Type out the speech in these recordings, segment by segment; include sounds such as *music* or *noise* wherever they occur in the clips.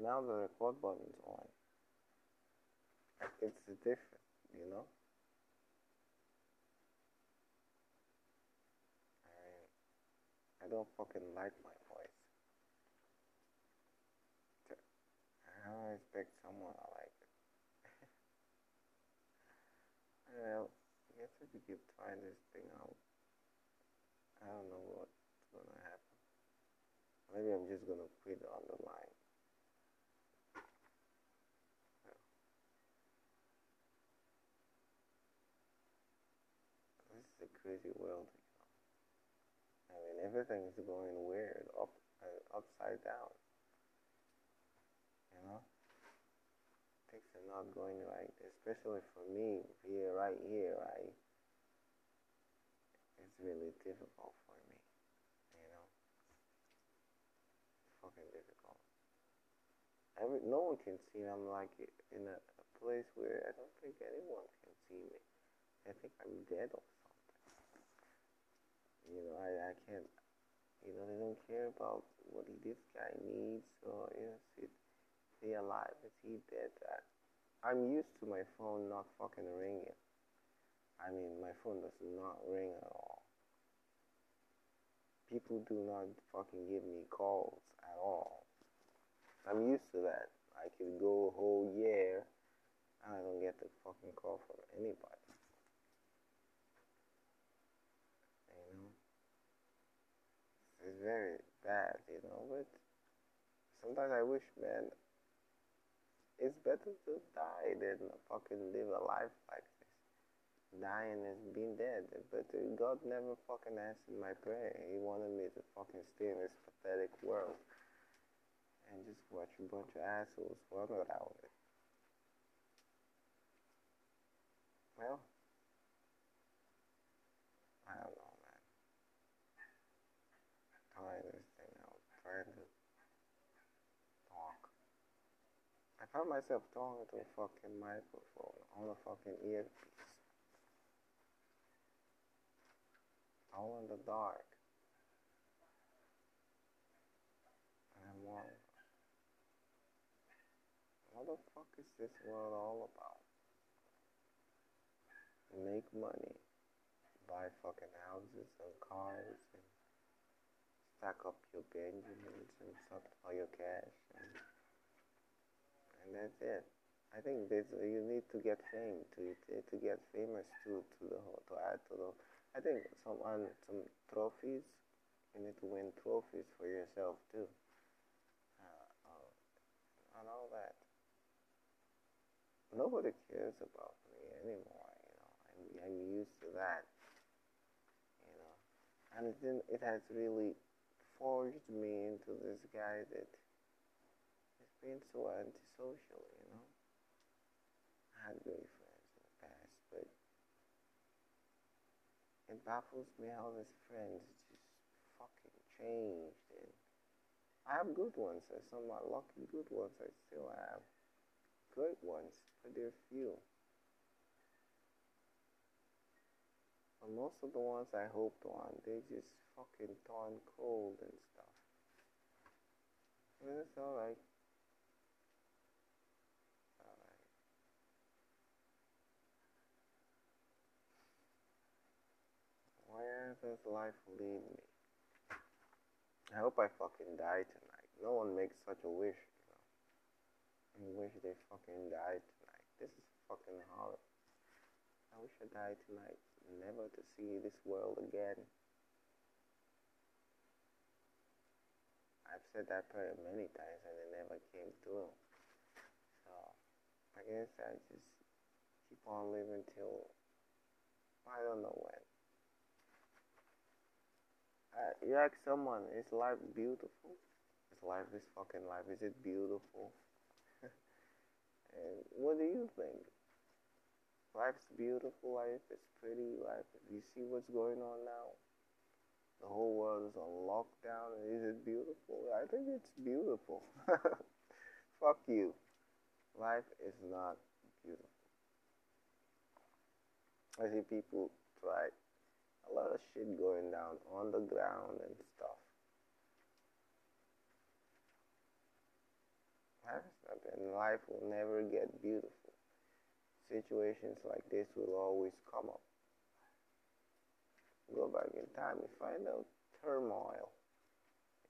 now the record button's on. It's different, you know? I, I don't fucking like my voice. I don't expect someone to like it. *laughs* well, I guess if you keep trying this thing out, I don't know what's gonna happen. Maybe I'm just gonna quit on the line. This is a crazy world. I mean, everything is going weird, up, uh, upside down. You know, things are not going right, especially for me here, right here. I, it's really difficult for me. You know, fucking difficult. Every no one can see me. I'm like in a, a place where I don't think anyone can see me. I think I'm dead something. You know, I, I can't, you know, they don't care about what this guy needs or, you know, he alive? Is he dead? I, I'm used to my phone not fucking ringing. I mean, my phone does not ring at all. People do not fucking give me calls at all. I'm used to that. I could go a whole year and I don't get a fucking call from anybody. You know? It's very bad, you know, but sometimes I wish, man, it's better to die than fucking live a life like this. Dying is being dead. But God never fucking answered my prayer. He wanted me to fucking stay in this pathetic world and just watch a bunch of assholes run around it. Well, I don't know, man. Trying this thing out, trying to talk. I found myself talking to a fucking microphone on a fucking earpiece. All in the dark. And I'm wondering, what the fuck is this world all about? Make money, buy fucking houses and cars, and stack up your Benjamins and stuff, all your cash, and, and that's it. I think this you need to get fame to to get famous to to the whole to add to the. I think some on some trophies. You need to win trophies for yourself too. Uh, uh, and all that. Nobody cares about me anymore. You know, I'm, I'm used to that. You know, and it it has really forged me into this guy that been so antisocial. You know, I had great friends in the past, but it baffles me how these friends just fucking changed. And I have good ones. There's some my lucky good ones I still have. good ones, but they're few. But most of the ones I hoped on, they just fucking turned cold and stuff. But it's. Alright. Does life lead me? I hope I fucking die tonight. No one makes such a wish, you know. I wish they fucking died tonight. This is fucking hard. I wish I died tonight, never to see this world again. I've said that prayer many times and it never came through. So I guess I just keep on living till I don't know when. You ask someone, is life beautiful? Is life this fucking life? Is it beautiful? *laughs* and what do you think? Life's beautiful, life is pretty, life you see what's going on now? The whole world is on lockdown. Is it beautiful? I think it's beautiful. *laughs* Fuck you. Life is not beautiful. I see people try a lot of shit going down on the ground and stuff. And life will never get beautiful. Situations like this will always come up. Go back in time and find out turmoil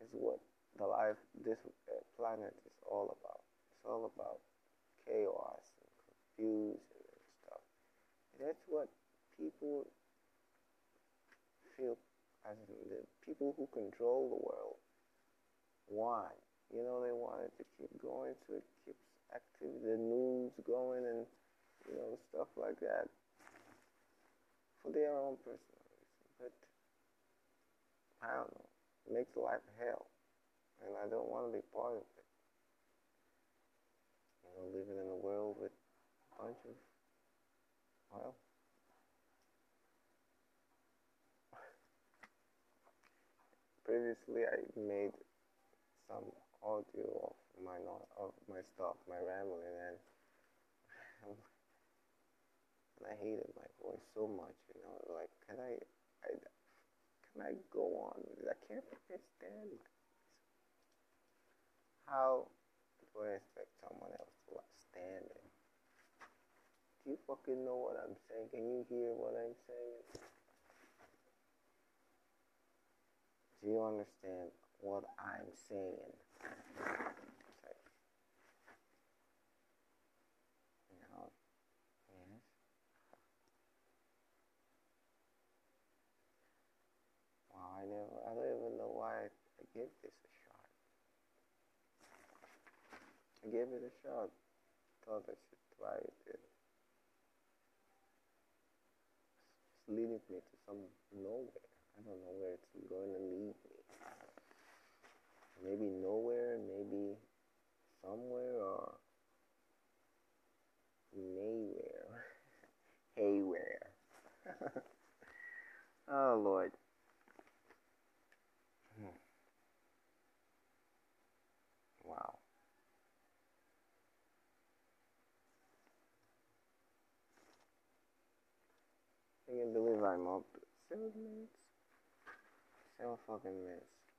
is what the life, this uh, planet is all about. It's all about chaos and confusion and stuff. That's what people feel as the people who control the world want. You know, they wanted to keep going, so it keeps activity, the news going, and you know stuff like that for their own personal reason. But I don't know, it makes life hell, and I don't want to be part of it. You know, living in a world with a bunch of well. Previously, I made some audio of my of my stuff, my rambling, and and *laughs* I hated my voice so much. You know, like can I, I can I go on? I can't stand my voice. How do I expect someone else to stand it? Do you fucking know what I'm saying? Can you hear what I'm saying? Do you understand what I'm saying. No. Yes. I never, I don't even know why I gave this a shot. I gave it a shot. Thought I should try it. It's leading me to some nowhere. I don't know where it's going me maybe nowhere, maybe somewhere, or *laughs* naywhere. Haywhere. *laughs* oh, Lord. Hmm. Wow. I can't believe I'm up seven minutes. Seven fucking minutes.